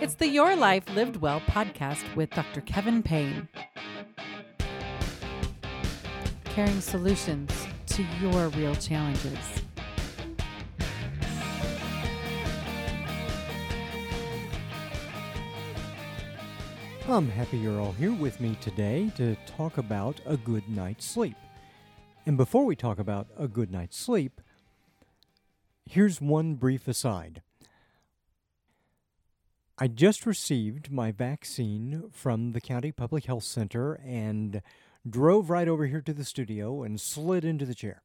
It's the Your Life Lived Well podcast with Dr. Kevin Payne. Carrying solutions to your real challenges. I'm happy you're all here with me today to talk about a good night's sleep. And before we talk about a good night's sleep, here's one brief aside. I just received my vaccine from the County Public Health Center and drove right over here to the studio and slid into the chair.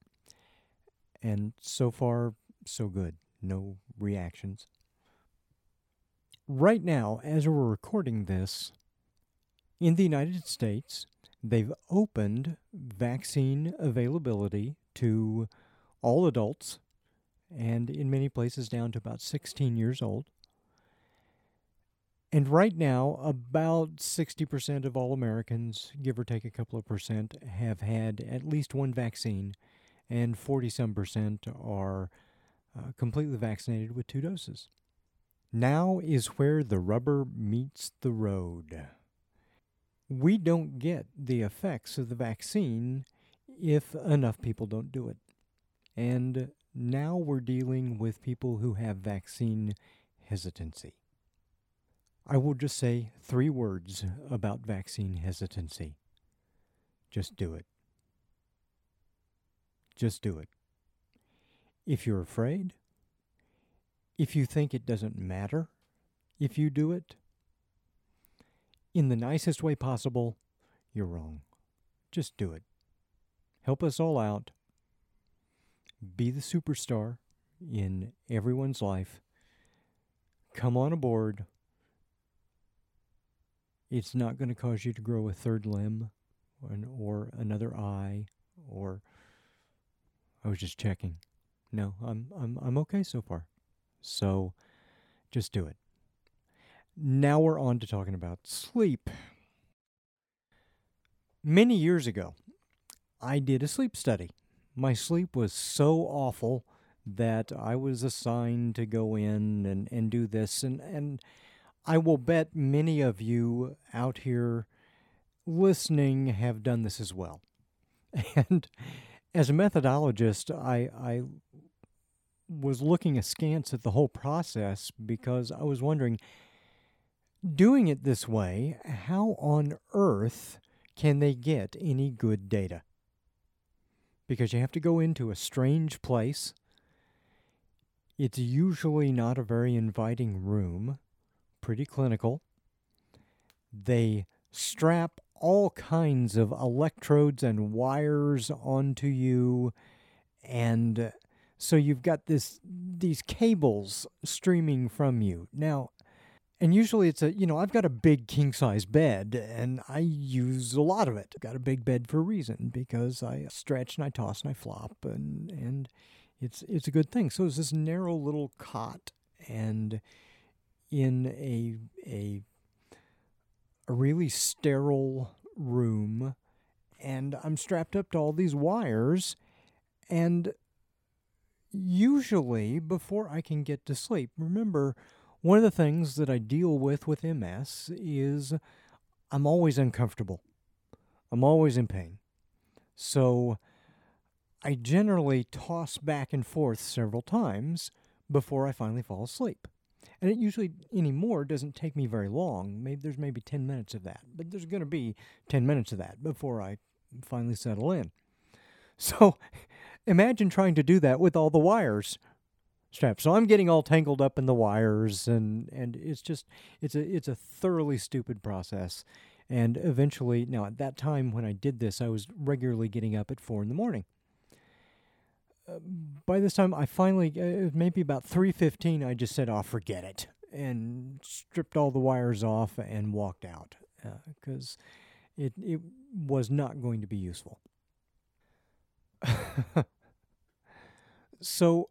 And so far, so good. No reactions. Right now, as we're recording this, in the United States, they've opened vaccine availability to all adults and in many places down to about 16 years old. And right now, about 60% of all Americans, give or take a couple of percent, have had at least one vaccine, and 40 some percent are uh, completely vaccinated with two doses. Now is where the rubber meets the road we don't get the effects of the vaccine if enough people don't do it. And now we're dealing with people who have vaccine hesitancy. I will just say three words about vaccine hesitancy. Just do it. Just do it. If you're afraid, if you think it doesn't matter if you do it, in the nicest way possible, you're wrong. Just do it. Help us all out. Be the superstar in everyone's life. Come on aboard. It's not going to cause you to grow a third limb or, an, or another eye or I was just checking. No, I'm I'm I'm okay so far. So just do it. Now we're on to talking about sleep. Many years ago, I did a sleep study. My sleep was so awful that I was assigned to go in and, and do this. And, and I will bet many of you out here listening have done this as well. And as a methodologist, I, I was looking askance at the whole process because I was wondering doing it this way, how on earth can they get any good data? Because you have to go into a strange place. It's usually not a very inviting room, pretty clinical. They strap all kinds of electrodes and wires onto you and uh, so you've got this these cables streaming from you. Now, and usually it's a, you know, I've got a big king size bed and I use a lot of it. I've got a big bed for a reason because I stretch and I toss and I flop and, and it's, it's a good thing. So it's this narrow little cot and in a, a, a really sterile room and I'm strapped up to all these wires and usually before I can get to sleep, remember, one of the things that I deal with with MS is I'm always uncomfortable. I'm always in pain. So I generally toss back and forth several times before I finally fall asleep. And it usually anymore doesn't take me very long. Maybe there's maybe 10 minutes of that, but there's going to be 10 minutes of that before I finally settle in. So imagine trying to do that with all the wires strap. So I'm getting all tangled up in the wires and and it's just it's a it's a thoroughly stupid process. And eventually, now at that time when I did this, I was regularly getting up at four in the morning. Uh, by this time, I finally, uh, maybe about three fifteen, I just said, "Oh, forget it," and stripped all the wires off and walked out because uh, it it was not going to be useful. so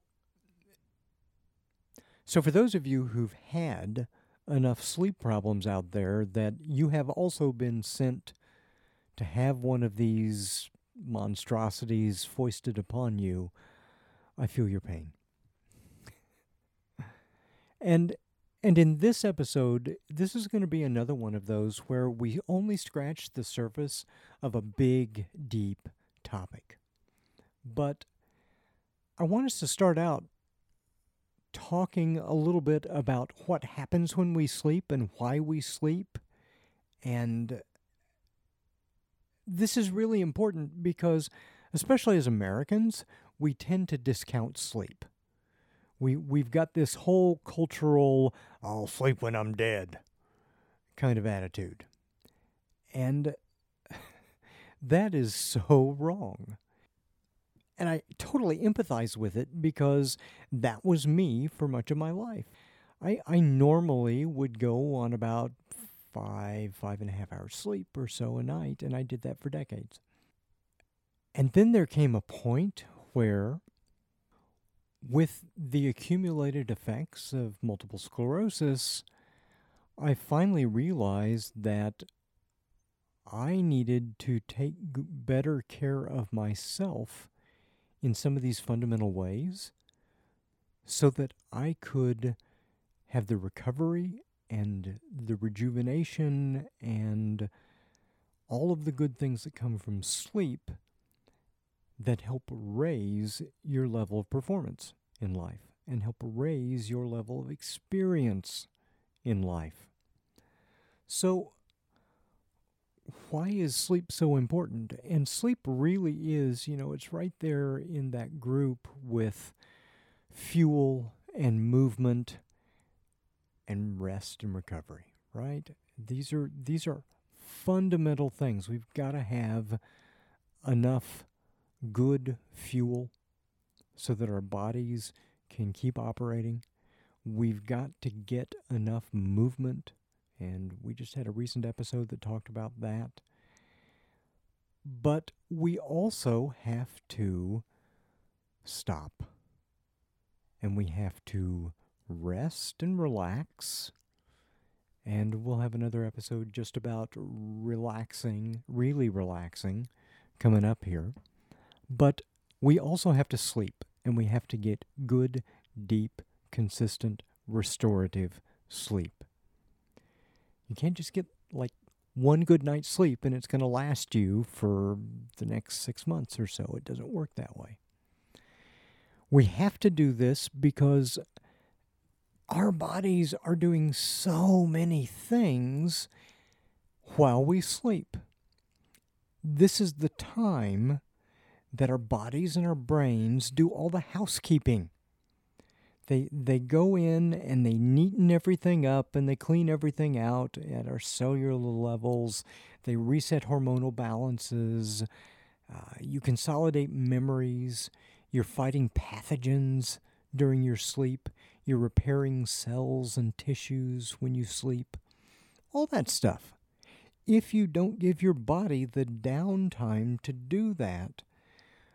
so, for those of you who've had enough sleep problems out there that you have also been sent to have one of these monstrosities foisted upon you, I feel your pain. and And in this episode, this is going to be another one of those where we only scratch the surface of a big, deep topic. But I want us to start out talking a little bit about what happens when we sleep and why we sleep. And this is really important because, especially as Americans, we tend to discount sleep. We we've got this whole cultural "I'll sleep when I'm dead" kind of attitude, and that is so wrong. And I totally empathize with it because that was me for much of my life. I, I normally would go on about five, five and a half hours sleep or so a night, and I did that for decades. And then there came a point where with the accumulated effects of multiple sclerosis, I finally realized that I needed to take better care of myself in some of these fundamental ways so that I could have the recovery and the rejuvenation and all of the good things that come from sleep that help raise your level of performance in life and help raise your level of experience in life. So, why is sleep so important? And sleep really is, you know, it's right there in that group with fuel and movement and rest and recovery, right? These are these are fundamental things. We've got to have enough good fuel so that our bodies can keep operating. We've got to get enough movement, and we just had a recent episode that talked about that. But we also have to stop and we have to rest and relax. And we'll have another episode just about relaxing, really relaxing, coming up here. But we also have to sleep and we have to get good, deep, consistent, restorative sleep. You can't just get like one good night's sleep and it's going to last you for the next six months or so. It doesn't work that way. We have to do this because our bodies are doing so many things while we sleep. This is the time that our bodies and our brains do all the housekeeping. They, they go in and they neaten everything up and they clean everything out at our cellular levels. They reset hormonal balances. Uh, you consolidate memories. You're fighting pathogens during your sleep. You're repairing cells and tissues when you sleep. All that stuff. If you don't give your body the downtime to do that,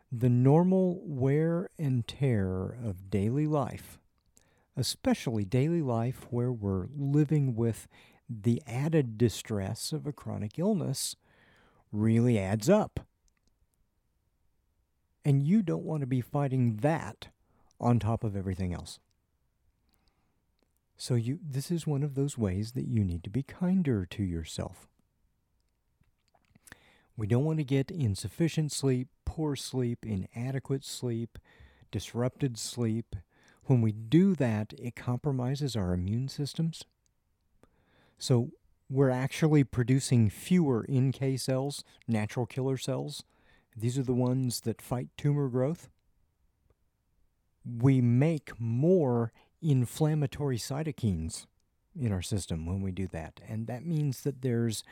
the normal wear and tear of daily life, especially daily life where we're living with the added distress of a chronic illness, really adds up. And you don't want to be fighting that on top of everything else. So you this is one of those ways that you need to be kinder to yourself. We don't want to get insufficient sleep, poor sleep, inadequate sleep, disrupted sleep. When we do that, it compromises our immune systems. So we're actually producing fewer NK cells, natural killer cells. These are the ones that fight tumor growth. We make more inflammatory cytokines in our system when we do that. And that means that there's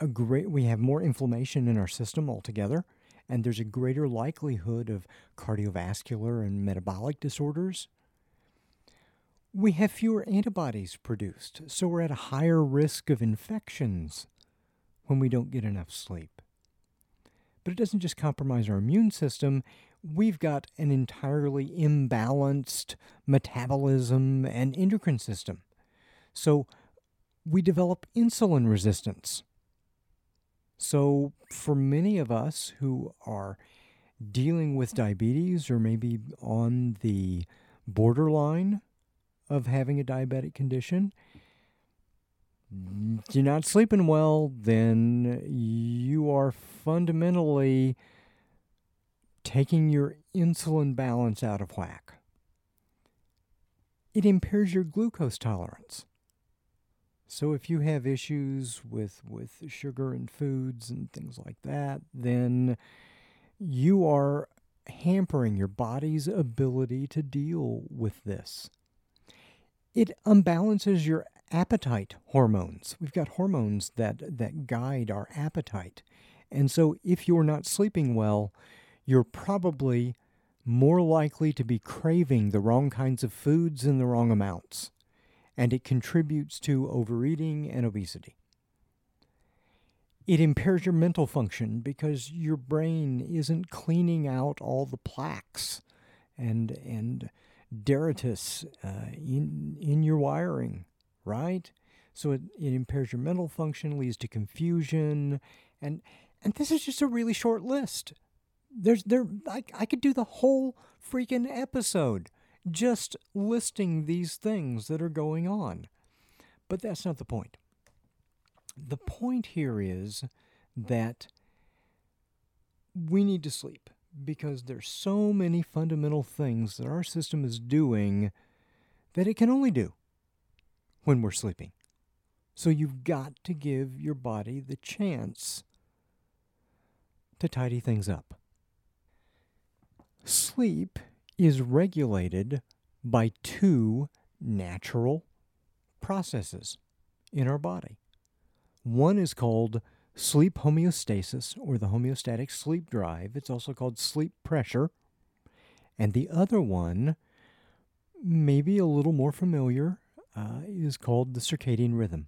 a great we have more inflammation in our system altogether and there's a greater likelihood of cardiovascular and metabolic disorders we have fewer antibodies produced so we're at a higher risk of infections when we don't get enough sleep but it doesn't just compromise our immune system we've got an entirely imbalanced metabolism and endocrine system. So we develop insulin resistance. So, for many of us who are dealing with diabetes or maybe on the borderline of having a diabetic condition, you're not sleeping well, then you are fundamentally taking your insulin balance out of whack. It impairs your glucose tolerance. So if you have issues with with sugar and foods and things like that, then you are hampering your body's ability to deal with this. It unbalances your appetite hormones. We've got hormones that, that guide our appetite. And so if you're not sleeping well, you're probably more likely to be craving the wrong kinds of foods in the wrong amounts. And it contributes to overeating and obesity. It impairs your mental function because your brain isn't cleaning out all the plaques and and detritus uh, in in your wiring, right? So it, it impairs your mental function, leads to confusion, and and this is just a really short list. There's there I, I could do the whole freaking episode just listing these things that are going on. But that's not the point. The point here is that we need to sleep because there's so many fundamental things that our system is doing that it can only do when we're sleeping. So you've got to give your body the chance to tidy things up. Sleep is regulated by two natural processes in our body. One is called sleep homeostasis or the homeostatic sleep drive. It's also called sleep pressure. And the other one, maybe a little more familiar, uh, is called the circadian rhythm.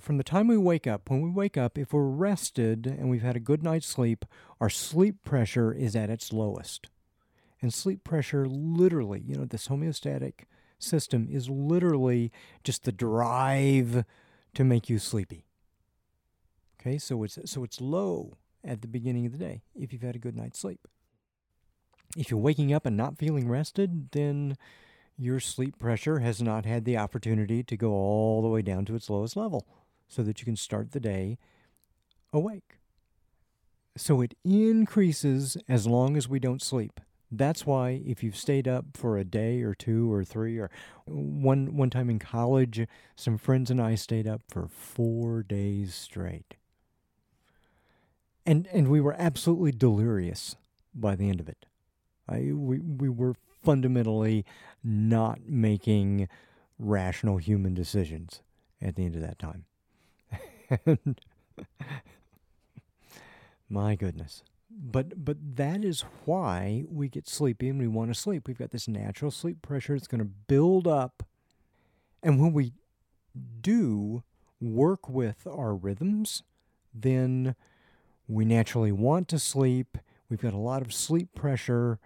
From the time we wake up, when we wake up, if we're rested and we've had a good night's sleep, our sleep pressure is at its lowest. And sleep pressure literally, you know, this homeostatic system is literally just the drive to make you sleepy. Okay, so it's so it's low at the beginning of the day if you've had a good night's sleep. If you're waking up and not feeling rested, then your sleep pressure has not had the opportunity to go all the way down to its lowest level so that you can start the day awake. So it increases as long as we don't sleep. That's why if you've stayed up for a day or two or three or one one time in college, some friends and I stayed up for 4 days straight and and we were absolutely delirious by the end of it. I we we were fundamentally not making rational human decisions at the end of that time. My goodness. But but that is why we get sleepy and we want to sleep. We've got this natural sleep pressure that's going to build up. And when we do work with our rhythms, then we naturally want to sleep. We've got a lot of sleep pressure.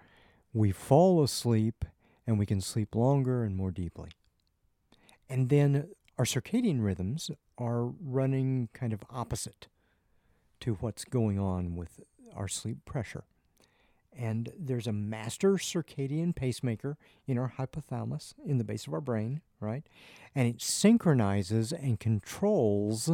We fall asleep and we can sleep longer and more deeply. And then our circadian rhythms are running kind of opposite to what's going on with our sleep pressure. And there's a master circadian pacemaker in our hypothalamus, in the base of our brain, right? And it synchronizes and controls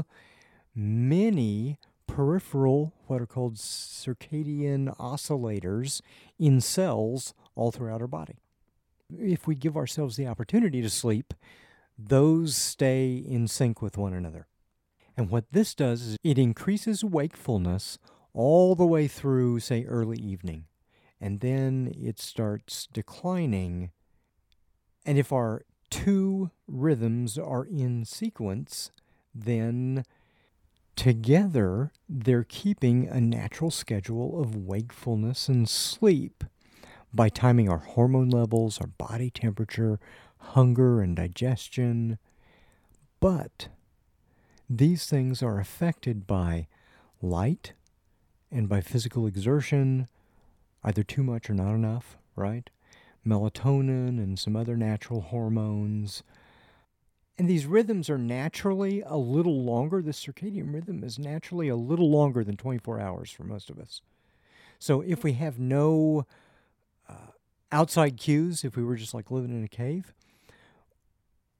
many peripheral, what are called circadian oscillators in cells all throughout our body. If we give ourselves the opportunity to sleep, those stay in sync with one another. And what this does is it increases wakefulness all the way through, say, early evening. And then it starts declining. And if our two rhythms are in sequence, then Together, they're keeping a natural schedule of wakefulness and sleep by timing our hormone levels, our body temperature, hunger, and digestion. But these things are affected by light and by physical exertion, either too much or not enough, right? Melatonin and some other natural hormones, and these rhythms are naturally a little longer. The circadian rhythm is naturally a little longer than 24 hours for most of us. So if we have no uh, outside cues, if we were just like living in a cave,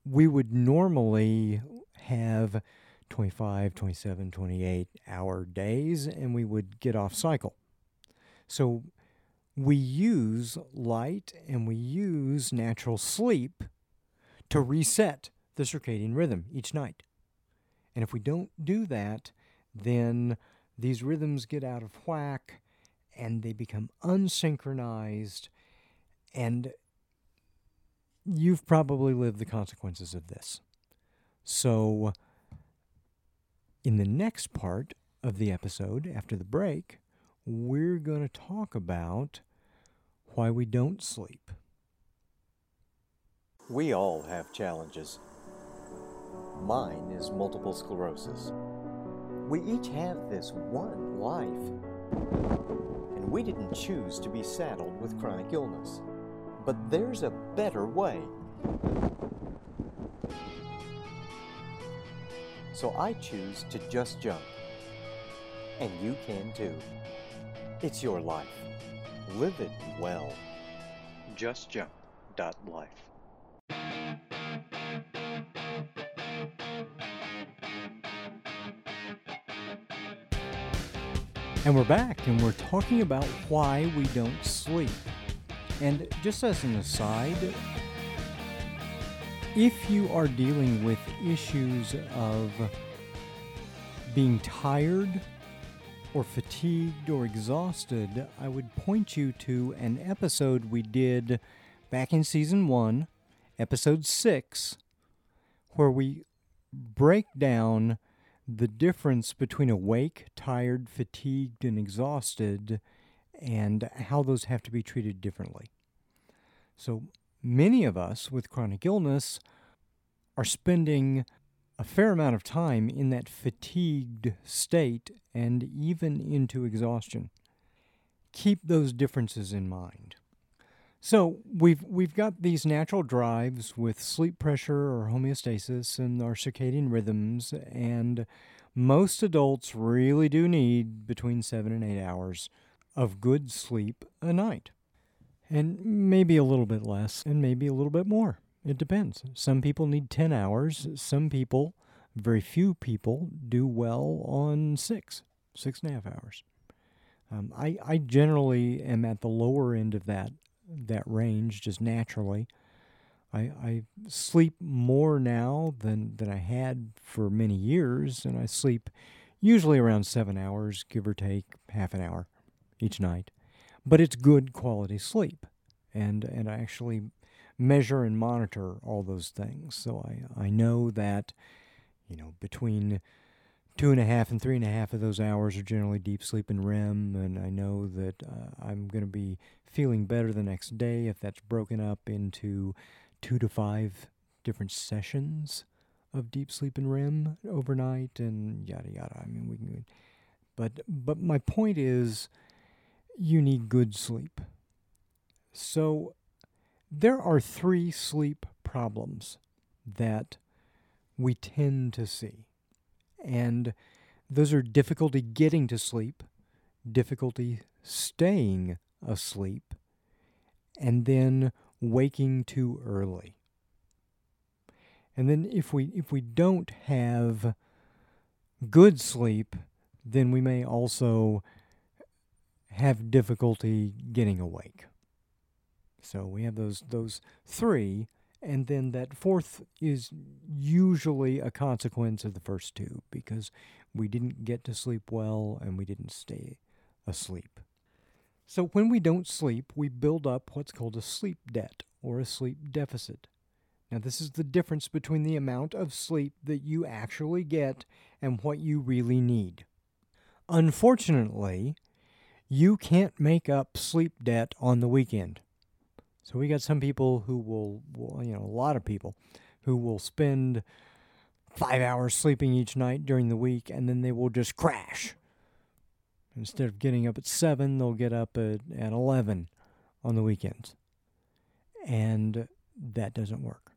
we would normally have 25, 27, 28 hour days and we would get off cycle. So we use light and we use natural sleep to reset the circadian rhythm each night. And if we don't do that, then these rhythms get out of whack and they become unsynchronized. And you've probably lived the consequences of this. So, in the next part of the episode, after the break, we're going to talk about why we don't sleep. We all have challenges. Mine is multiple sclerosis. We each have this one life. And we didn't choose to be saddled with chronic illness. But there's a better way. So I choose to just jump. And you can too. It's your life. Live it well. JustJump.life. And we're back, and we're talking about why we don't sleep. And just as an aside, if you are dealing with issues of being tired or fatigued or exhausted, I would point you to an episode we did back in season one, episode six, where we break down the difference between awake, tired, fatigued, and exhausted, and how those have to be treated differently. So many of us with chronic illness are spending a fair amount of time in that fatigued state and even into exhaustion. Keep those differences in mind. So we've we've got these natural drives with sleep pressure or homeostasis and our circadian rhythms, and most adults really do need between seven and eight hours of good sleep a night. And maybe a little bit less, and maybe a little bit more. It depends. Some people need 10 hours. Some people, very few people, do well on six, six and a half hours. Um, I, I generally am at the lower end of that that range just naturally. I, I sleep more now than, than I had for many years, and I sleep usually around seven hours, give or take half an hour each night. But it's good quality sleep, and and I actually measure and monitor all those things. So I, I know that, you know, between two and a half and three and a half of those hours are generally deep sleep and REM, and I know that uh, I'm going to be feeling better the next day if that's broken up into two to five different sessions of deep sleep and REM overnight, and yada yada. I mean, we can, but but my point is, you need good sleep. So there are three sleep problems that we tend to see. And those are difficulty getting to sleep, difficulty staying asleep, and then waking too early. And then if we if we don't have good sleep, then we may also have difficulty getting awake. So we have those those three and then that fourth is usually a consequence of the first two because we didn't get to sleep well and we didn't stay asleep. So when we don't sleep, we build up what's called a sleep debt or a sleep deficit. Now, this is the difference between the amount of sleep that you actually get and what you really need. Unfortunately, you can't make up sleep debt on the weekend. So we got some people who will, will, you know, a lot of people who will spend five hours sleeping each night during the week and then they will just crash. Instead of getting up at seven, they'll get up at, at 11 on the weekends. And that doesn't work.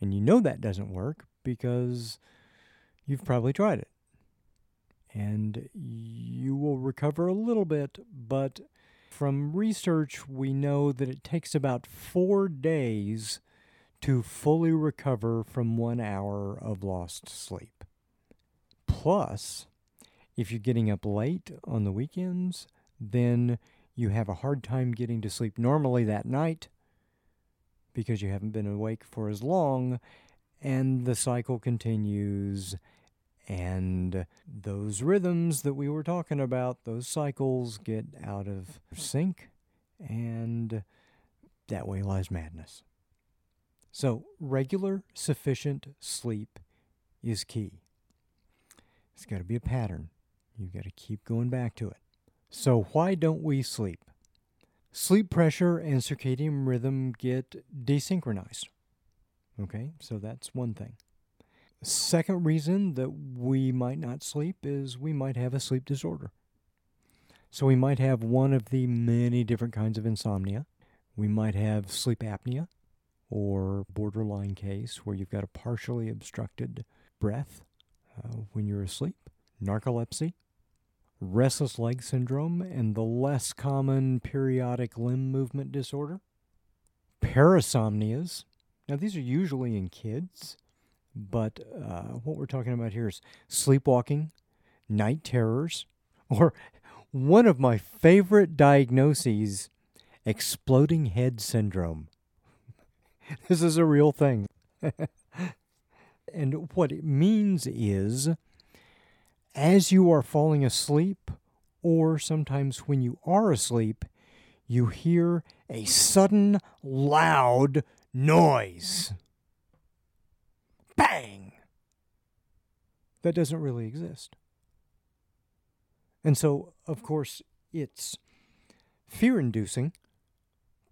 And you know that doesn't work because you've probably tried it. And you will recover a little bit, but from research, we know that it takes about four days to fully recover from one hour of lost sleep. Plus, if you're getting up late on the weekends, then you have a hard time getting to sleep normally that night because you haven't been awake for as long, and the cycle continues. And those rhythms that we were talking about, those cycles get out of sync, and that way lies madness. So, regular, sufficient sleep is key. It's got to be a pattern. You've got to keep going back to it. So, why don't we sleep? Sleep pressure and circadian rhythm get desynchronized. Okay, so that's one thing. Second reason that we might not sleep is we might have a sleep disorder. So, we might have one of the many different kinds of insomnia. We might have sleep apnea or borderline case where you've got a partially obstructed breath uh, when you're asleep, narcolepsy, restless leg syndrome, and the less common periodic limb movement disorder. Parasomnias. Now, these are usually in kids, but uh, what we're talking about here is sleepwalking, night terrors, or one of my favorite diagnoses exploding head syndrome. this is a real thing. and what it means is as you are falling asleep, or sometimes when you are asleep, you hear a sudden loud noise. Bang! That doesn't really exist. And so, of course, it's fear inducing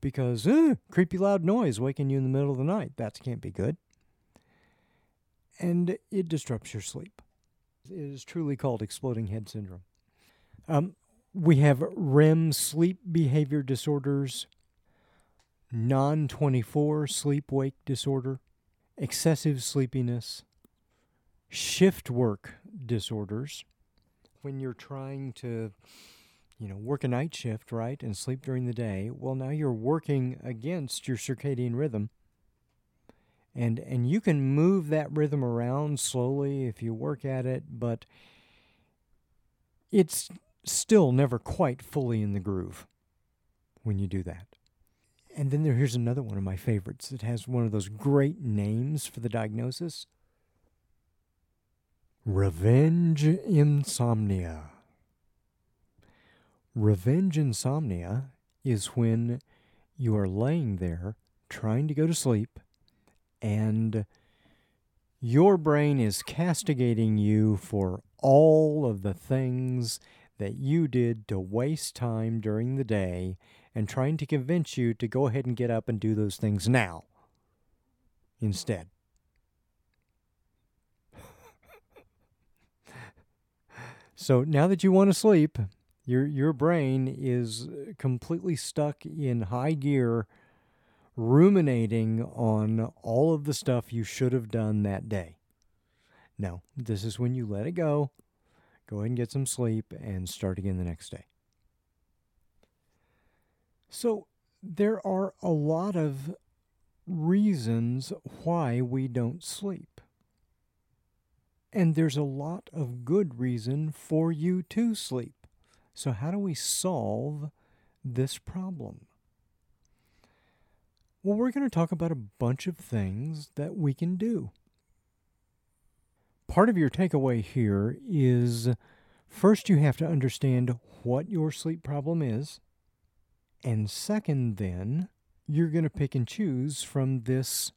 because uh, creepy loud noise waking you in the middle of the night. That can't be good. And it disrupts your sleep. It is truly called exploding head syndrome. Um, we have REM sleep behavior disorders, non 24 sleep wake disorder, excessive sleepiness, shift work disorders. When you're trying to, you know, work a night shift, right, and sleep during the day, well, now you're working against your circadian rhythm and and you can move that rhythm around slowly if you work at it but it's still never quite fully in the groove when you do that and then there, here's another one of my favorites. It has one of those great names for the diagnosis. Revenge insomnia. Revenge insomnia is when you are laying there trying to go to sleep and your brain is castigating you for all of the things that you did to waste time during the day and trying to convince you to go ahead and get up and do those things now instead. so now that you want to sleep, your your brain is completely stuck in high gear ruminating on all of the stuff you should have done that day. No, this is when you let it go, go ahead and get some sleep, and start again the next day. So, there are a lot of reasons why we don't sleep. And there's a lot of good reason for you to sleep. So, how do we solve this problem? Well, we're going to talk about a bunch of things that we can do. Part of your takeaway here is first, you have to understand what your sleep problem is. And second, then, you're going to pick and choose from this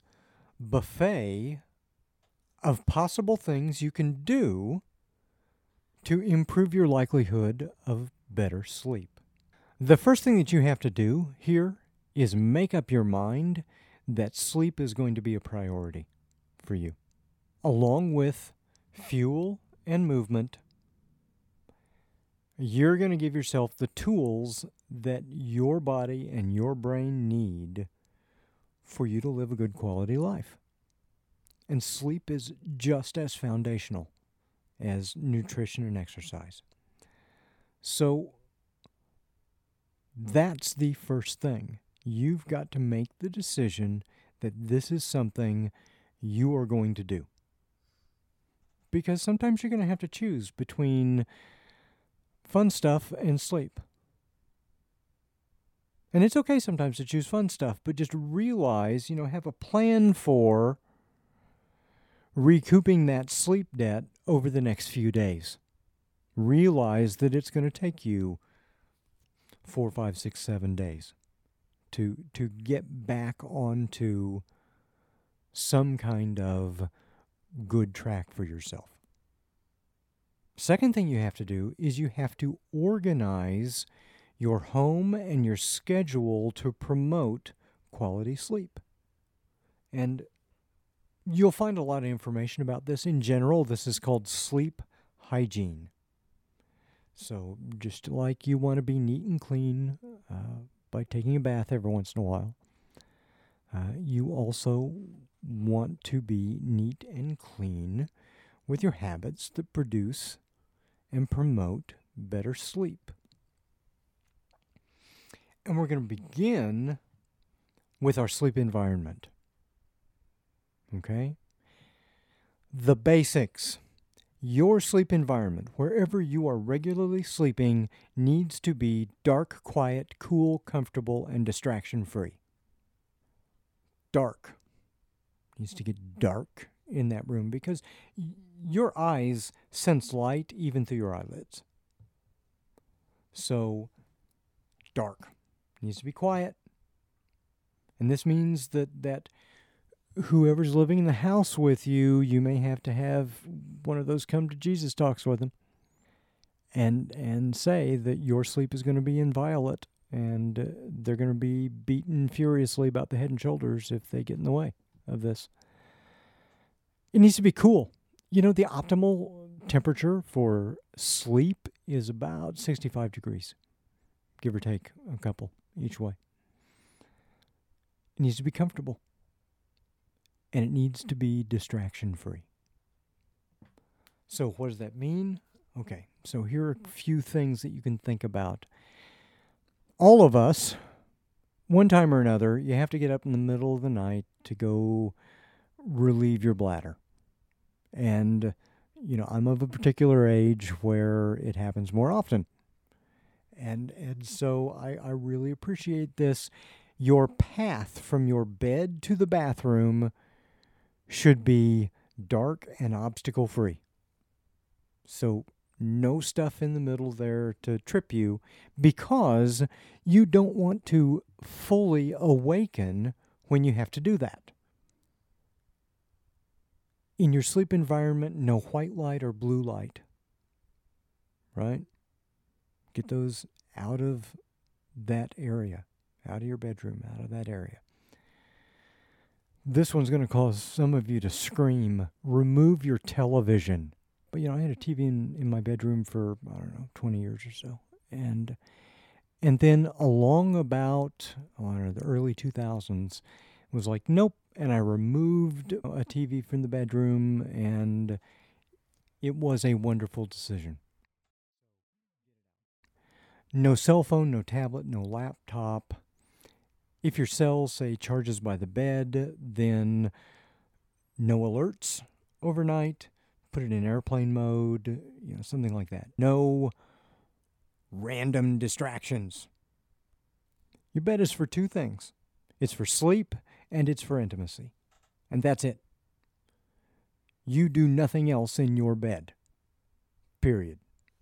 buffet of possible things you can do to improve your likelihood of better sleep. The first thing that you have to do here is make up your mind that sleep is going to be a priority for you, along with fuel and movement. You're going to give yourself the tools that your body and your brain need for you to live a good quality life. And sleep is just as foundational as nutrition and exercise. So that's the first thing you've got to make the decision that this is something you are going to do. Because sometimes you're going to have to choose between fun stuff and sleep. And it's okay sometimes to choose fun stuff, but just realize, you know, have a plan for recouping that sleep debt over the next few days. Realize that it's going to take you four, five, six, seven days to to get back onto some kind of good track for yourself. Second thing you have to do is you have to organize your home and your schedule to promote quality sleep. And you'll find a lot of information about this. In general, this is called sleep hygiene. So, just like you want to be neat and clean uh, by taking a bath every once in a while, uh, you also want to be neat and clean with your habits that produce and promote better sleep. And we're going to begin with our sleep environment. Okay? The basics. Your sleep environment, wherever you are regularly sleeping, needs to be dark, quiet, cool, comfortable, and distraction free. Dark. Needs to get dark in that room because your eyes sense light even through your eyelids. So, dark. Needs to be quiet. And this means that, that whoever's living in the house with you, you may have to have one of those come to Jesus talks with them and and say that your sleep is going to be inviolate and uh, they're going to be beaten furiously about the head and shoulders if they get in the way of this. It needs to be cool. You know, the optimal temperature for sleep is about 65 degrees, give or take a couple each way. It needs to be comfortable and it needs to be distraction free. So, what does that mean? Okay, so here are a few things that you can think about. All of us, one time or another, you have to get up in the middle of the night to go relieve your bladder. And, you know, I'm of a particular age where it happens more often. And, and so I, I really appreciate this. Your path from your bed to the bathroom should be dark and obstacle free. So, no stuff in the middle there to trip you because you don't want to fully awaken when you have to do that. In your sleep environment, no white light or blue light. Right? Get those out of that area, out of your bedroom, out of that area. This one's going to cause some of you to scream. Remove your television. But you know, I had a TV in, in my bedroom for I don't know, twenty years or so, and and then along about oh, I don't know the early two thousands, was like nope, and I removed a TV from the bedroom, and it was a wonderful decision. No cell phone, no tablet, no laptop. If your cell, say, charges by the bed, then no alerts overnight. Put it in airplane mode, you know, something like that. No random distractions. Your bed is for two things it's for sleep and it's for intimacy. And that's it. You do nothing else in your bed. Period.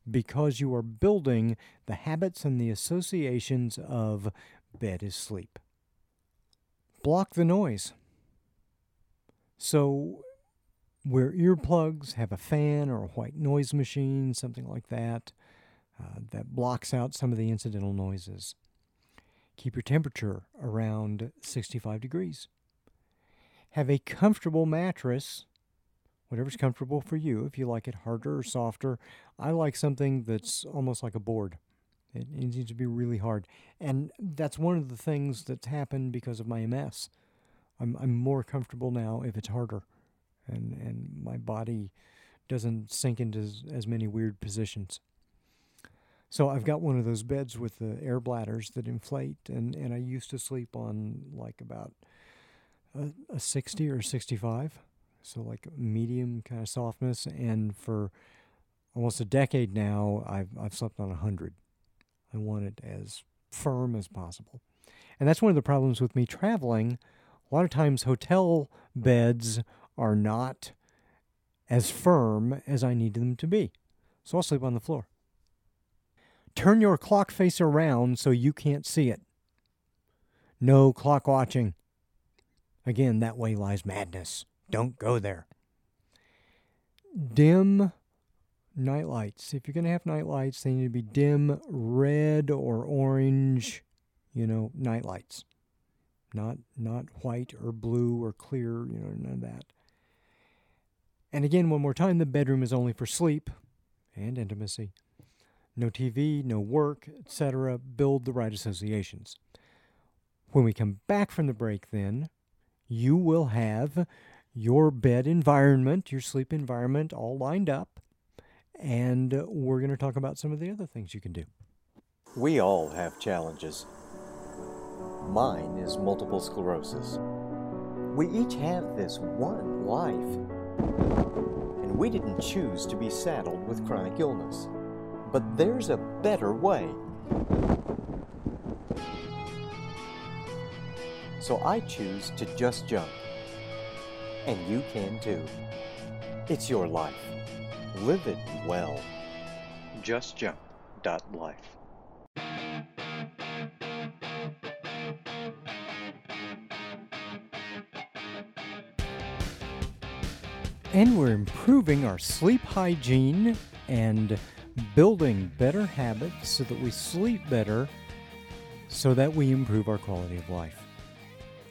Because you are building the habits and the associations of bed is sleep block the noise. So, where earplugs have a fan or a white noise machine, something like that, uh, that blocks out some of the incidental noises. Keep your temperature around 65 degrees. Have a comfortable mattress, whatever's comfortable for you. If you like it harder or softer, I like something that's almost like a board. It, needs to be really hard. And that's one of the things that's happened because of my MS. I'm, I'm more comfortable now if it's harder and, and my body doesn't sink into as many weird positions. So I've got one of those beds with the air bladders that inflate, and, and I used to sleep on like about a, a 60 or 65. So, like medium kind of softness. And for almost a decade now, I've, I've slept on 100. I want it as firm as possible. And that's one of the problems with me traveling. A lot of times, hotel beds are not as firm as I need them to be. So I'll sleep on the floor. Turn your clock face around so you can't see it. No clock watching. Again, that way lies madness. Don't go there. Dim night lights. If you're going to have night lights, they need to be dim red or orange, you know, night lights. Not not white or blue or clear, you know, none of that. And again, one more time, the bedroom is only for sleep and intimacy. No TV, no work, etc. Build the right associations. When we come back from the break, then, you will have your bed environment, your sleep environment all lined up, and we're going to talk about some of the other things you can do. We all have challenges. Mine is multiple sclerosis. We each have this one life. And we didn't choose to be saddled with chronic illness. But there's a better way. So I choose to just jump. And you can too. It's your life. Live it well. JustJump.life. And we're improving our sleep hygiene and building better habits so that we sleep better so that we improve our quality of life.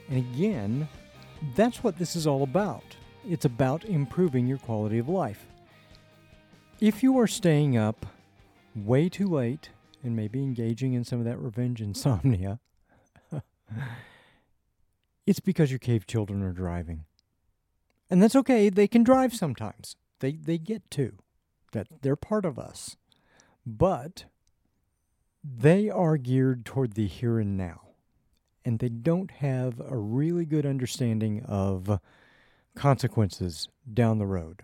And again, that's what this is all about. It's about improving your quality of life. If you are staying up way too late and maybe engaging in some of that revenge insomnia, it's because your cave children are driving. And that's okay. They can drive sometimes. They they get to. That they're part of us. But they are geared toward the here and now. And they don't have a really good understanding of consequences down the road.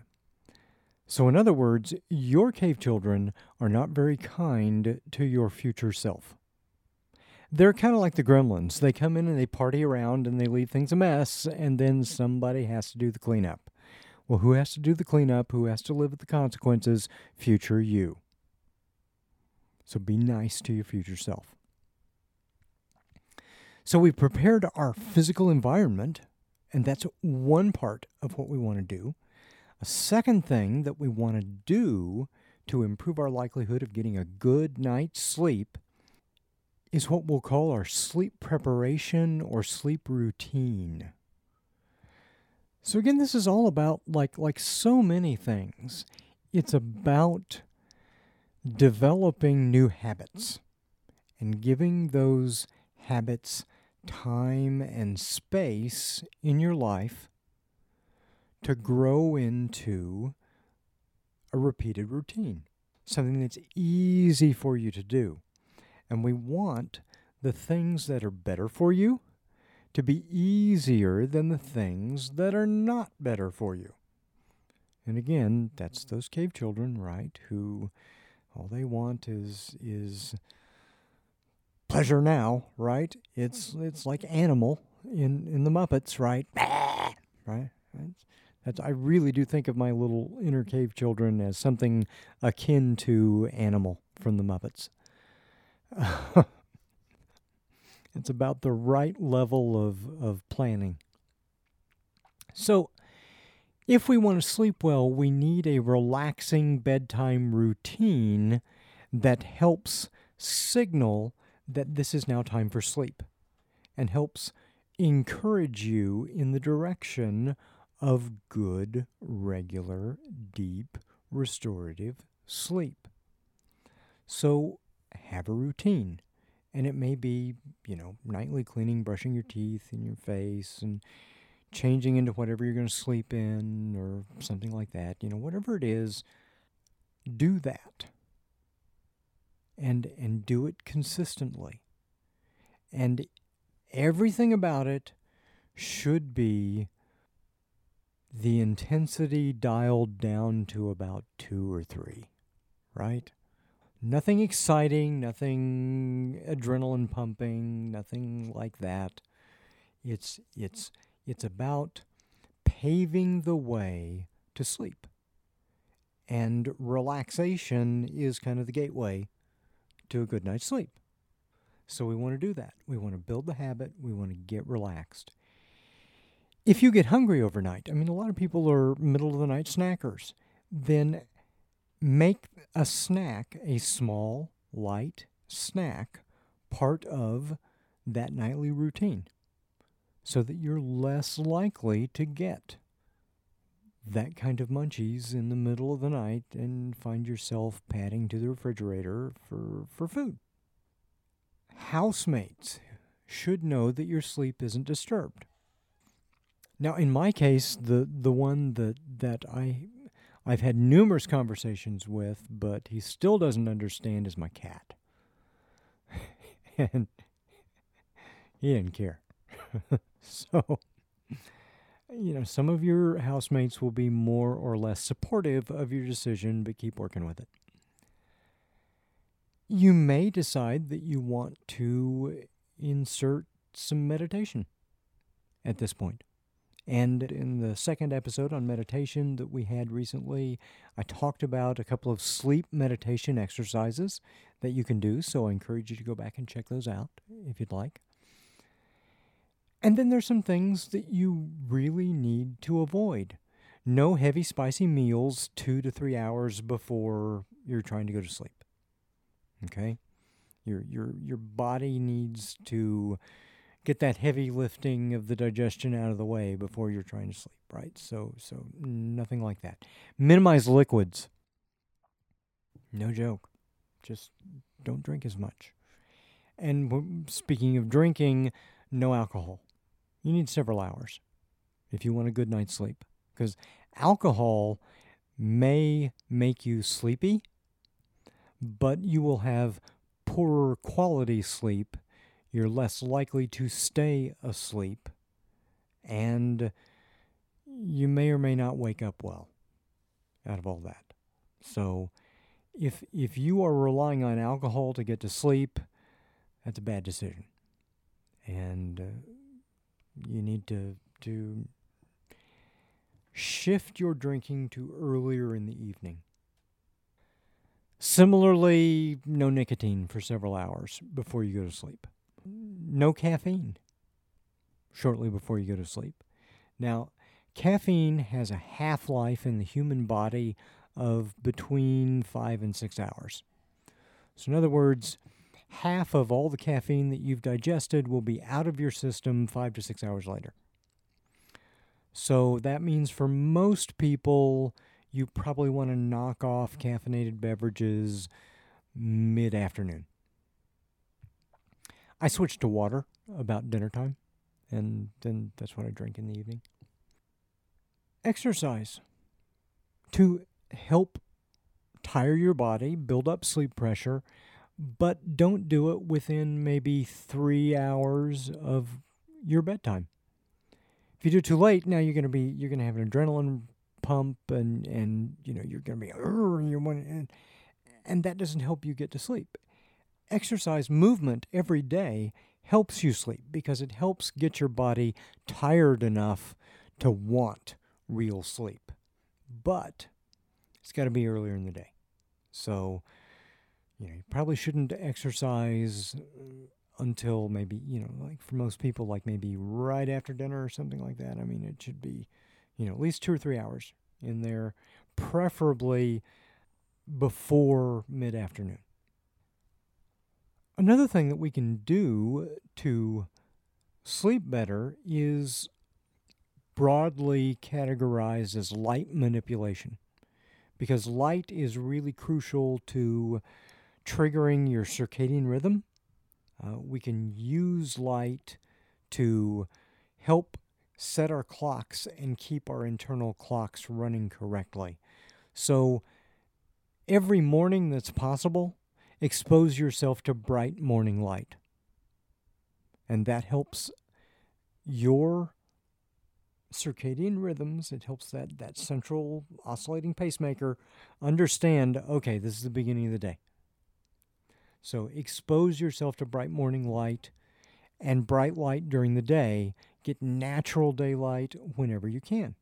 So, in other words, your cave children are not very kind to your future self. They're kind of like the gremlins. They come in and they party around and they leave things a mess, and then somebody has to do the cleanup. Well, who has to do the cleanup? Who has to live with the consequences? Future you. So be nice to your future self. So we've prepared our physical environment, and that's one part of what we want to do. A second thing that we want to do to improve our likelihood of getting a good night's sleep is what we'll call our sleep preparation or sleep routine. So again, this is all about like like so many things. It's about developing new habits and giving those habits time and space in your life to grow into a repeated routine, something that's easy for you to do. And we want the things that are better for you to be easier than the things that are not better for you. And again, that's those cave children, right? Who all they want is is pleasure now, right? It's it's like animal in in the Muppets, right? right? That's, I really do think of my little inner cave children as something akin to animal from the Muppets. it's about the right level of, of planning. So, if we want to sleep well, we need a relaxing bedtime routine that helps signal that this is now time for sleep and helps encourage you in the direction of good, regular, deep, restorative sleep. So, have a routine. And it may be, you know, nightly cleaning, brushing your teeth and your face and changing into whatever you're going to sleep in or something like that. You know, whatever it is, do that. And and do it consistently. And everything about it should be the intensity dialed down to about two or three, right? Nothing exciting, nothing adrenaline pumping, nothing like that. It's it's it's about paving the way to sleep. And relaxation is kind of the gateway to a good night's sleep. So we want to do that. We want to build the habit, we want to get relaxed. If you get hungry overnight, I mean, a lot of people are middle of the night snackers, then make a snack, a small, light snack, part of that nightly routine so that you're less likely to get that kind of munchies in the middle of the night and find yourself padding to the refrigerator for, for food. Housemates should know that your sleep isn't disturbed. Now, in my case, the, the one that, that I, I've had numerous conversations with, but he still doesn't understand is my cat. and he didn't care. so, you know, some of your housemates will be more or less supportive of your decision, but keep working with it. You may decide that you want to insert some meditation at this point. And in the second episode on meditation that we had recently, I talked about a couple of sleep meditation exercises that you can do. So I encourage you to go back and check those out if you'd like. And then there's some things that you really need to avoid. No heavy, spicy meals two to three hours before you're trying to go to sleep. Okay? Your, your, your body needs to get that heavy lifting of the digestion out of the way before you're trying to sleep, right? So, so nothing like that. Minimize liquids. No joke. Just don't drink as much. And speaking of drinking, no alcohol you need several hours if you want a good night's sleep. Because alcohol may make you sleepy, but you will have poorer quality sleep. You're less likely to stay asleep, and you may or may not wake up well out of all that. So, if if you are relying on alcohol to get to sleep, that's a bad decision. And uh, you need to to shift your drinking to earlier in the evening. Similarly, no nicotine for several hours before you go to sleep. No caffeine shortly before you go to sleep. Now, caffeine has a half life in the human body of between five and six hours. So, in other words, half of all the caffeine that you've digested will be out of your system five to six hours later. So that means for most people, you probably want to knock off caffeinated beverages mid afternoon. I switch to water about dinner time, and then that's what I drink in the evening. Exercise to help tire your body, build up sleep pressure, but don't do it within maybe three hours of your bedtime. If you do it too late, now you're to be you're to have an adrenaline pump and and you know you're to be and and that doesn't help you get to sleep. Exercise movement every day helps you sleep because it helps get your body tired enough to want real sleep. But it's got to be earlier in the day. So you know, you probably shouldn't exercise uh, until maybe, you know, like for most people, like maybe right after dinner or something like that. I mean, it should be, you know, at least two or three hours in there, preferably before mid afternoon. Another thing that we can do to sleep better is broadly categorized as light manipulation because light is really crucial to triggering your circadian rhythm. Uh, we can use light to help set our clocks and keep our internal clocks running correctly. So, every morning that's possible, expose yourself to bright morning light. And that helps your circadian rhythms. It helps that, that central oscillating pacemaker understand okay, this is the beginning of the day. So expose yourself to bright morning light and bright light during the day. Get natural daylight whenever you can.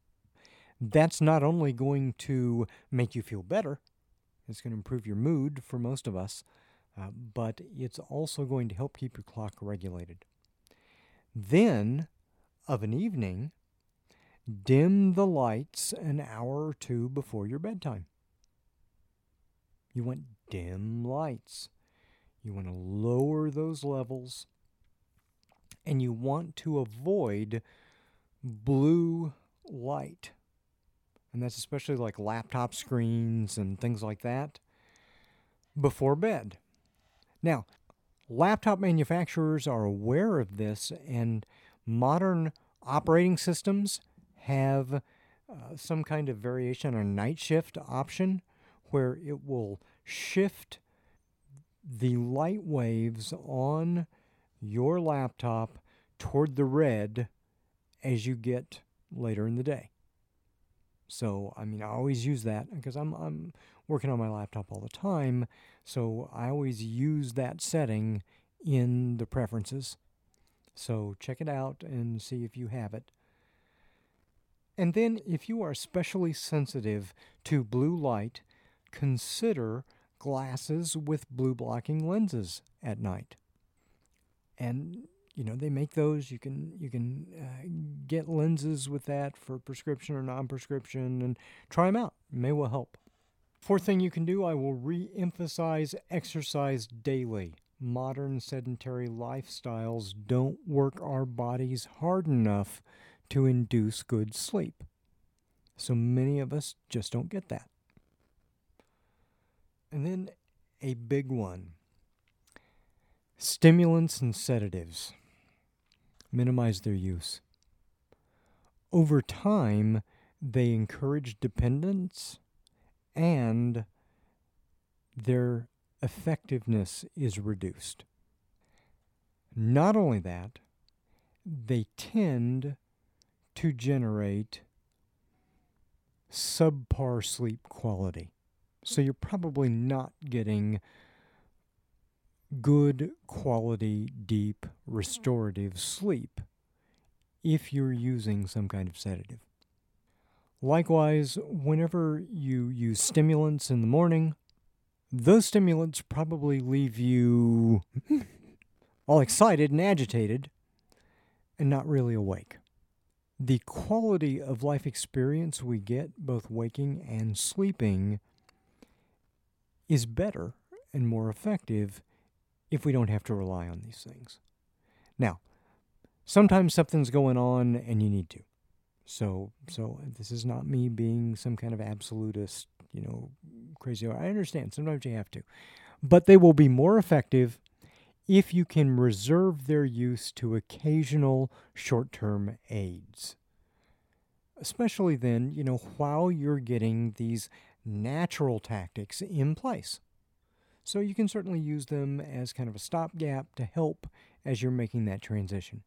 That's not only going to make you feel better, it's going to improve your mood for most of us, uh, but it's also going to help keep your clock regulated. Then, of an evening, dim the lights an hour or two before your bedtime. You want dim lights. You want to lower those levels. And you want to avoid blue light. And that's especially like laptop screens and things like that before bed. Now, laptop manufacturers are aware of this, and modern operating systems have uh, some kind of variation on night shift option where it will shift the light waves on your laptop toward the red as you get later in the day. So, I mean, I always use that because I'm, I'm working on my laptop all the time. So, I always use that setting in the preferences. So, check it out and see if you have it. And then, if you are especially sensitive to blue light, consider glasses with blue blocking lenses at night. And you know they make those. You can you can uh, get lenses with that for prescription or non-prescription, and try them out. It may well help. Fourth thing you can do, I will re-emphasize exercise daily. Modern sedentary lifestyles don't work our bodies hard enough to induce good sleep. So many of us just don't get that. And then a big one stimulants and sedatives. Minimize their use. Over time, they encourage dependence and their effectiveness is reduced. Not only that, they tend to generate subpar sleep quality. So you're probably not getting good quality, deep, restorative sleep if you're using some kind of sedative. Likewise, whenever you use stimulants in the morning, those stimulants probably leave you all excited and agitated and not really awake. The quality of life experience we get, both waking and sleeping, is better and more effective if we don't have to rely on these things. Now, sometimes something's going on and you need to. So, so this is not me being some kind of absolutist, you know, crazy. I understand sometimes you have to, but they will be more effective if you can reserve their use to occasional short-term aids. Especially then, you know, while you're getting these natural tactics in place. So you can certainly use them as kind of a stopgap to help as you're making that transition.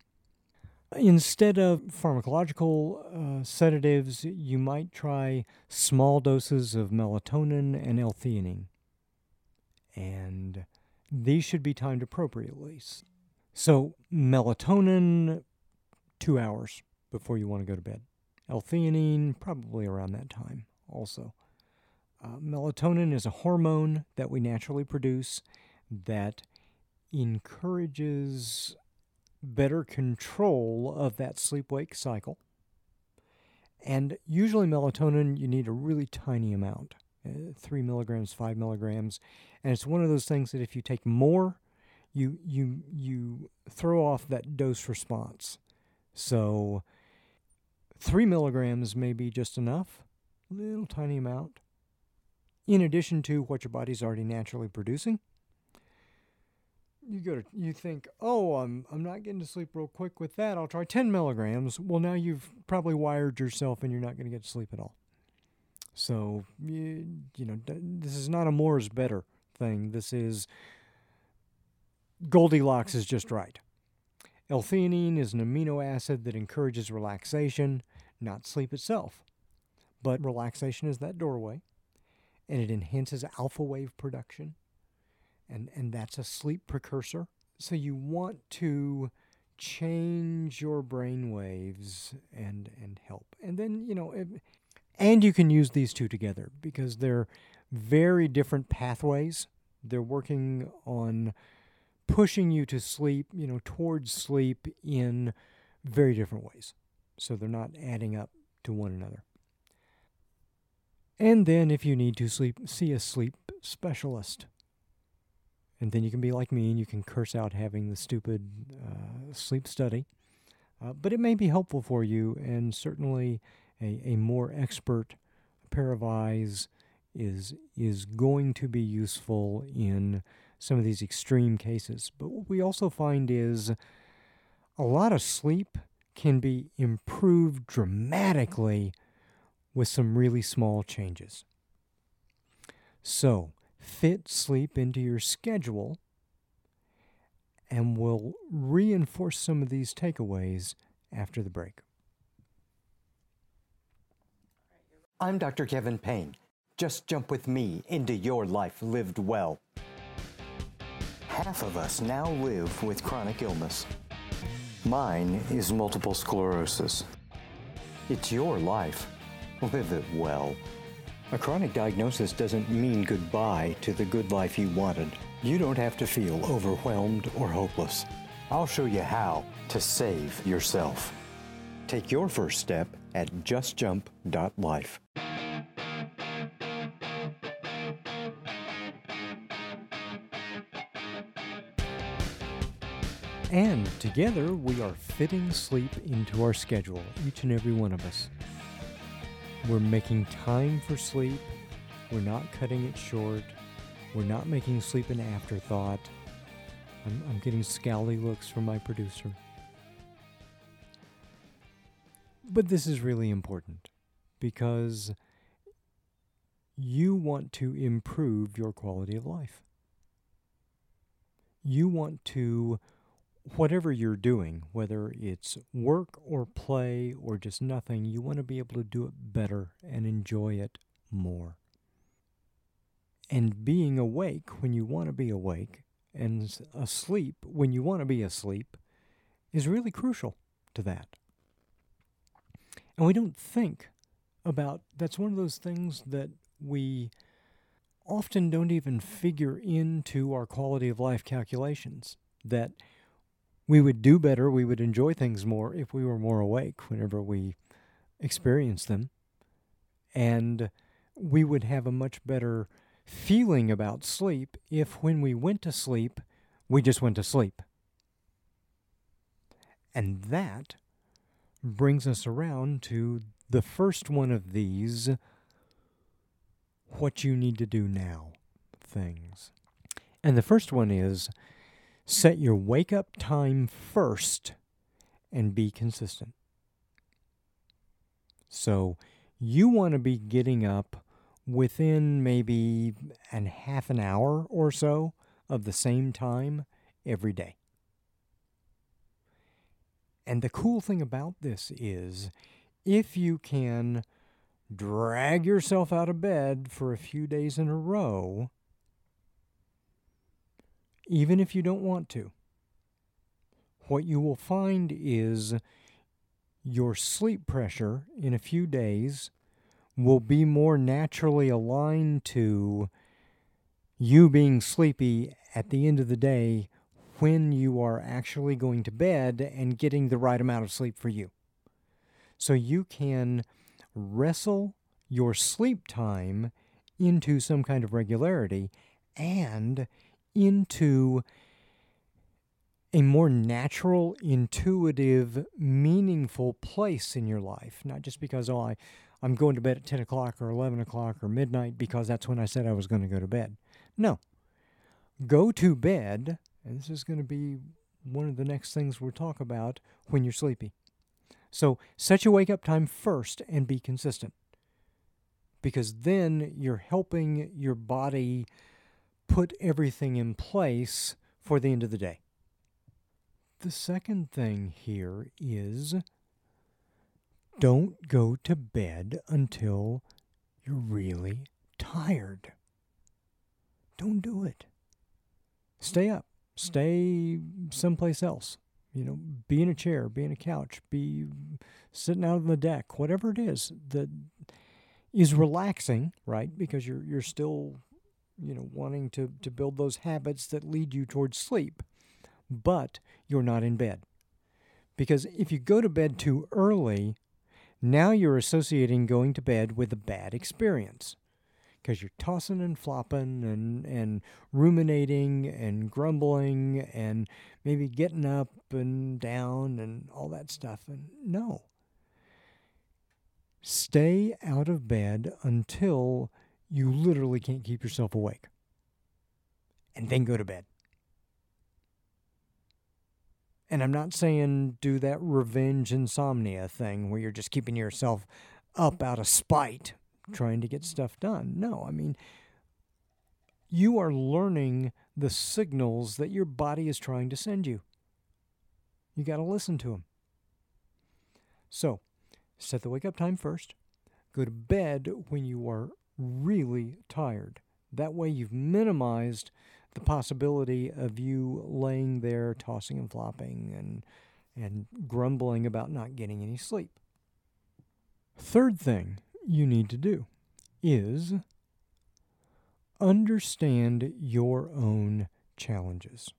Instead of pharmacological uh, sedatives, you might try small doses of melatonin and L-theanine. And these should be timed appropriately. So, melatonin, two hours before you want to go to bed. L-theanine, probably around that time also. Uh, melatonin is a hormone that we naturally produce that encourages better control of that sleep wake cycle. And usually, melatonin, you need a really tiny amount uh, three milligrams, five milligrams. And it's one of those things that if you take more, you, you, you throw off that dose response. So, three milligrams may be just enough, little tiny amount in addition to what your body's already naturally producing. You go to you think, oh, I'm I'm not getting to sleep real quick with that. I'll try 10 milligrams. Well, now you've probably wired yourself, and you're not going to get to sleep at all. So you, you know this is not a more is better thing. This is Goldilocks is just right. L-theanine is an amino acid that encourages relaxation, not sleep itself. But relaxation is that doorway, and it enhances alpha wave production, and, and that's a sleep precursor. So you want to change your brain waves and and help. And then, you know, and you can use these two together because they're very different pathways. They're working on pushing you to sleep, you know, towards sleep in very different ways. So they're not adding up to one another. And then if you need to sleep, see a sleep specialist. And then you can be like me and you can curse out having the stupid uh, sleep study. Uh, but it may be helpful for you, and certainly a, a more expert pair of eyes is is going to be useful in some of these extreme cases. But what we also find is a lot of sleep can be improved dramatically with some really small changes. So, fit sleep into your schedule and we'll reinforce some of these takeaways after the break. I'm Dr. Kevin Payne. Just jump with me into your life lived well. Half of us now live with chronic illness. Mine is multiple sclerosis. It's your life. Live it well. A chronic diagnosis doesn't mean goodbye to the good life you wanted. You don't have to feel overwhelmed or hopeless. I'll show you how to save yourself. Take your first step at justjump.life. And together we are fitting sleep into our schedule, each and every one of us. We're making time for sleep. We're not cutting it short. We're not making sleep an afterthought. I'm, I'm getting scowly looks from my producer. But this is really important because you want to improve your quality of life. You want to whatever you're doing, whether it's work or play or just nothing, you want to be able to do it better and enjoy it more. And being awake when you want to be awake and asleep when you want to be asleep is really crucial to that. And we don't think about that's one of those things that we often don't even figure into our quality of life calculations that we would do better, we would enjoy things more if we were more awake whenever we experience them. And we would have a much better feeling about sleep if when we went to sleep, we just went to sleep. And that brings us around to the first one of these what you need to do now things. And the first one is Set your wake up time first and be consistent. So you want to be getting up within maybe an half an hour or so of the same time every day. And the cool thing about this is if you can drag yourself out of bed for a few days in a row, even if you don't want to. What you will find is your sleep pressure in a few days will be more naturally aligned to you being sleepy at the end of the day when you are actually going to bed and getting the right amount of sleep for you. So you can wrestle your sleep time into some kind of regularity and into a more natural, intuitive, meaningful place in your life. Not just because, oh, I, I'm going to bed at 10 o'clock or 11 o'clock or midnight because that's when I said I was going to go to bed. No. Go to bed, and this is going to be one of the next things we'll talk about when you're sleepy. So set your wake up time first and be consistent. Because then you're helping your body put everything in place for the end of the day. The second thing here is don't go to bed until you're really tired. Don't do it. Stay up. Stay someplace else. You know, be in a chair, be in a couch, be sitting out on the deck, whatever it is that is relaxing, right? Because you're you're still, you know, wanting to, to build those habits that lead you towards sleep. But you're not in bed. Because if you go to bed too early, now you're associating going to bed with a bad experience because you're tossing and flopping and, and ruminating and grumbling and maybe getting up and down and all that stuff. And no. Stay out of bed until you literally can't keep yourself awake. And then go to bed. And I'm not saying do that revenge insomnia thing where you're just keeping yourself up out of spite trying to get stuff done. No, I mean, you are learning the signals that your body is trying to send you. You got to listen to them. So, set the wake up time first. Go to bed when you are really tired. That way, you've minimized the possibility of you laying there tossing and flopping and and grumbling about not getting any sleep. Third thing you need to do is understand your own challenges.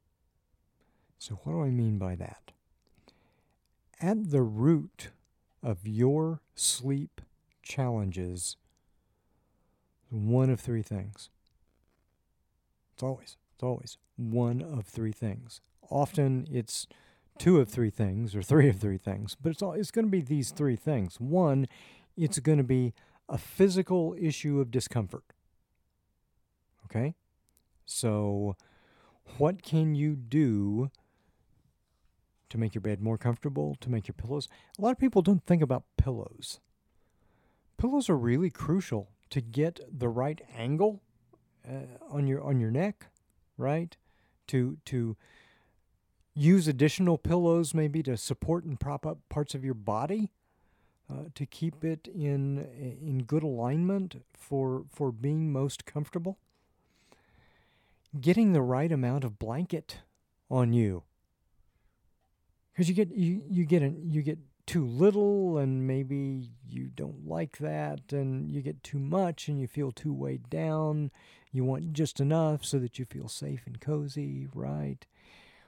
So, what do I mean by that? At the root of your sleep challenges, one of three things. It's always it's always one of three things. Often it's two of three things or three of three things, but it's all, it's going to be these three things. One, it's going to be a physical issue of discomfort. Okay? So, what can you do to make your bed more comfortable, to make your pillows? A lot of people don't think about pillows. Pillows are really crucial to get the right angle uh, on your on your neck right? To to use additional pillows maybe to support and prop up parts of your body uh, to keep it in in good alignment for for being most comfortable. Getting the right amount of blanket on you, because you get you you get an, you get too little and maybe you don't like that and you get too much and you feel too weighed down you want just enough so that you feel safe and cozy, right?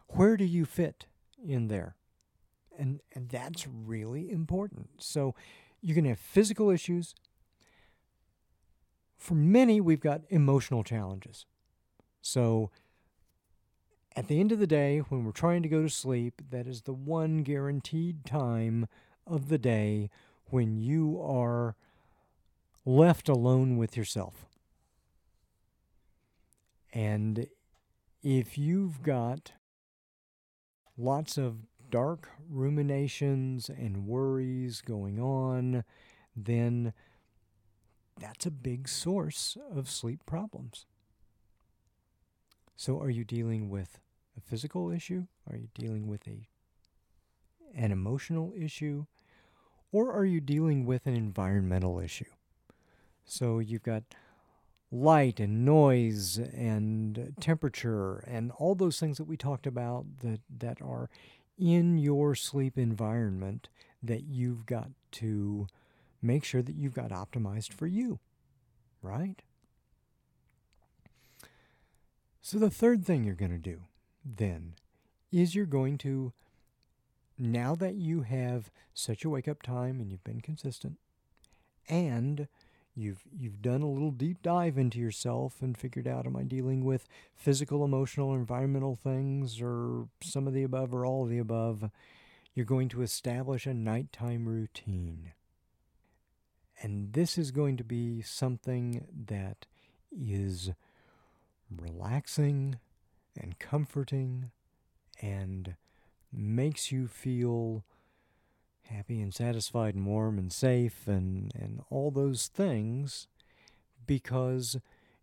Where do you fit in there? And, and that's really important. So you can have physical issues. For many, we've got emotional challenges. So at the end of the day, when we're trying to go to sleep, that is the one guaranteed time of the day when you are left alone with yourself. And if you've got lots of dark ruminations and worries going on, then that's a big source of sleep problems. So are you dealing with a physical issue? Are you dealing with a an emotional issue? Or are you dealing with an environmental issue? So you've got light and noise and temperature and all those things that we talked about that, that are in your sleep environment that you've got to make sure that you've got optimized for you, right? So, the third thing you're going to do then is you're going to, now that you have set your wake up time and you've been consistent, and You've you've done a little deep dive into yourself and figured out am I dealing with physical, emotional, environmental things or some of the above or all of the above. You're going to establish a nighttime routine. And this is going to be something that is relaxing and comforting and makes you feel happy and satisfied and warm and safe and, and all those things because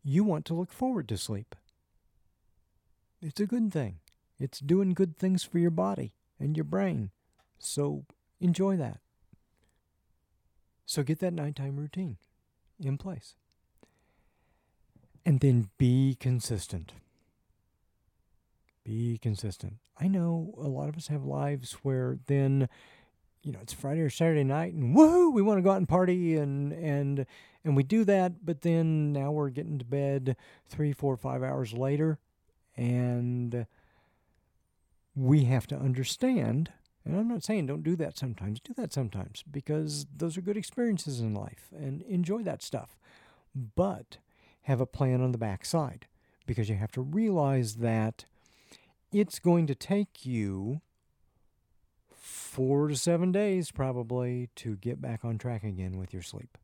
you want to look forward to sleep. It's a good thing. It's doing good things for your body and your brain. So enjoy that. So get that nighttime routine in place. And then be consistent. Be consistent. I know a lot of us have lives where then, you know, it's Friday or Saturday night and woohoo, we want to go out and party and and and we do that, but then now we're getting to bed three, four, five hours later, and we have to understand. And I'm not saying don't do that sometimes. Do that sometimes because those are good experiences in life and enjoy that stuff. But have a plan on the backside because you have to realize that it's going to take you four to seven days probably to get back on track again with your sleep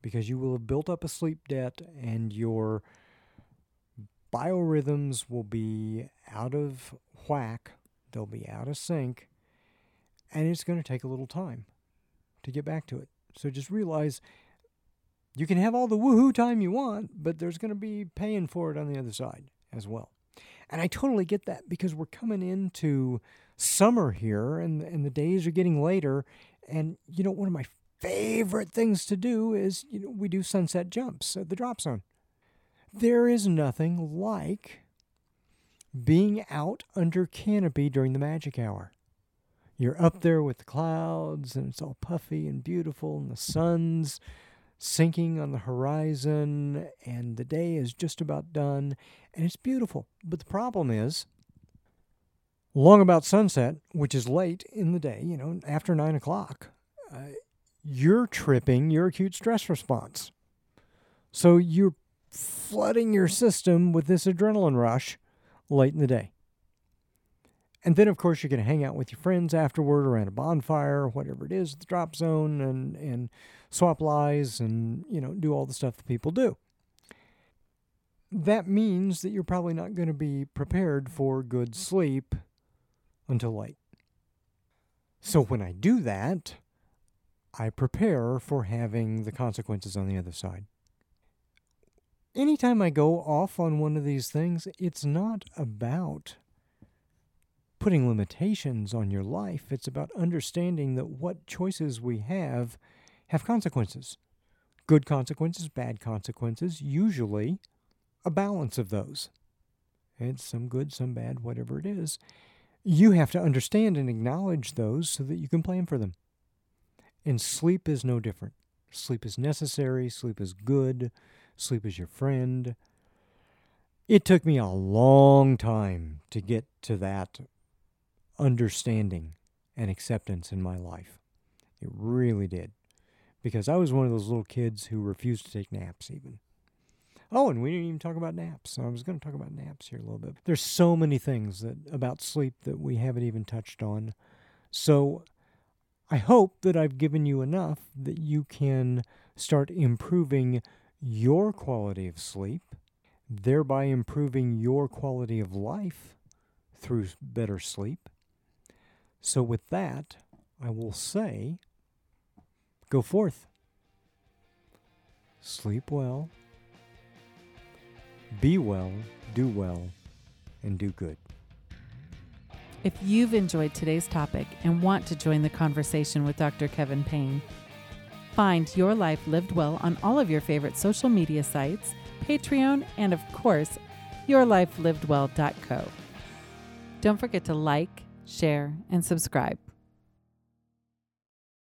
because you will have built up a sleep debt and your biorhythms will be out of whack, they'll be out of sync, and it's going to take a little time to get back to it. So just realize you can have all the woohoo time you want, but there's going to be paying for it on the other side as well. And I totally get that because we're coming into summer here and, and the days are getting later. And, you know, one of my favorite things to do is, you know, we do sunset jumps at the drop zone. There is nothing like being out under canopy during the magic hour. You're up there with the clouds and it's all puffy and beautiful and the sun's sinking on the horizon and the day is just about done and it's beautiful. But the problem is, long about sunset, which is late in the day, you know, after nine o'clock, uh, you're tripping your acute stress response. So you're flooding your system with this adrenaline rush late in the day. And then, of course, you're going to hang out with your friends afterward around a bonfire, whatever it is, the drop zone, and, and swap lies and, you know, do all the stuff that people do. That means that you're probably not going to be prepared for good sleep until late. So when I do that, I prepare for having the consequences on the other side. Anytime I go off on one of these things, it's not about putting limitations on your life. It's about understanding that what choices we have have consequences. Good consequences, bad consequences, usually a balance of those. It's some good, some bad, whatever it is. You have to understand and acknowledge those so that you can plan for them. And sleep is no different. Sleep is necessary, sleep is good, sleep is your friend. It took me a long time to get to that understanding and acceptance in my life. It really did. Because I was one of those little kids who refused to take naps, even. Oh, and we didn't even talk about naps. I was going to talk about naps here a little bit. There's so many things that about sleep that we haven't even touched on. So I hope that I've given you enough that you can start improving your quality of sleep, thereby improving your quality of life through better sleep. So, with that, I will say go forth, sleep well, be well, do well, and do good. If you've enjoyed today's topic and want to join the conversation with Dr. Kevin Payne, find Your Life Lived Well on all of your favorite social media sites, Patreon, and of course, yourlifelivedwell.co. Don't forget to like, share, and subscribe.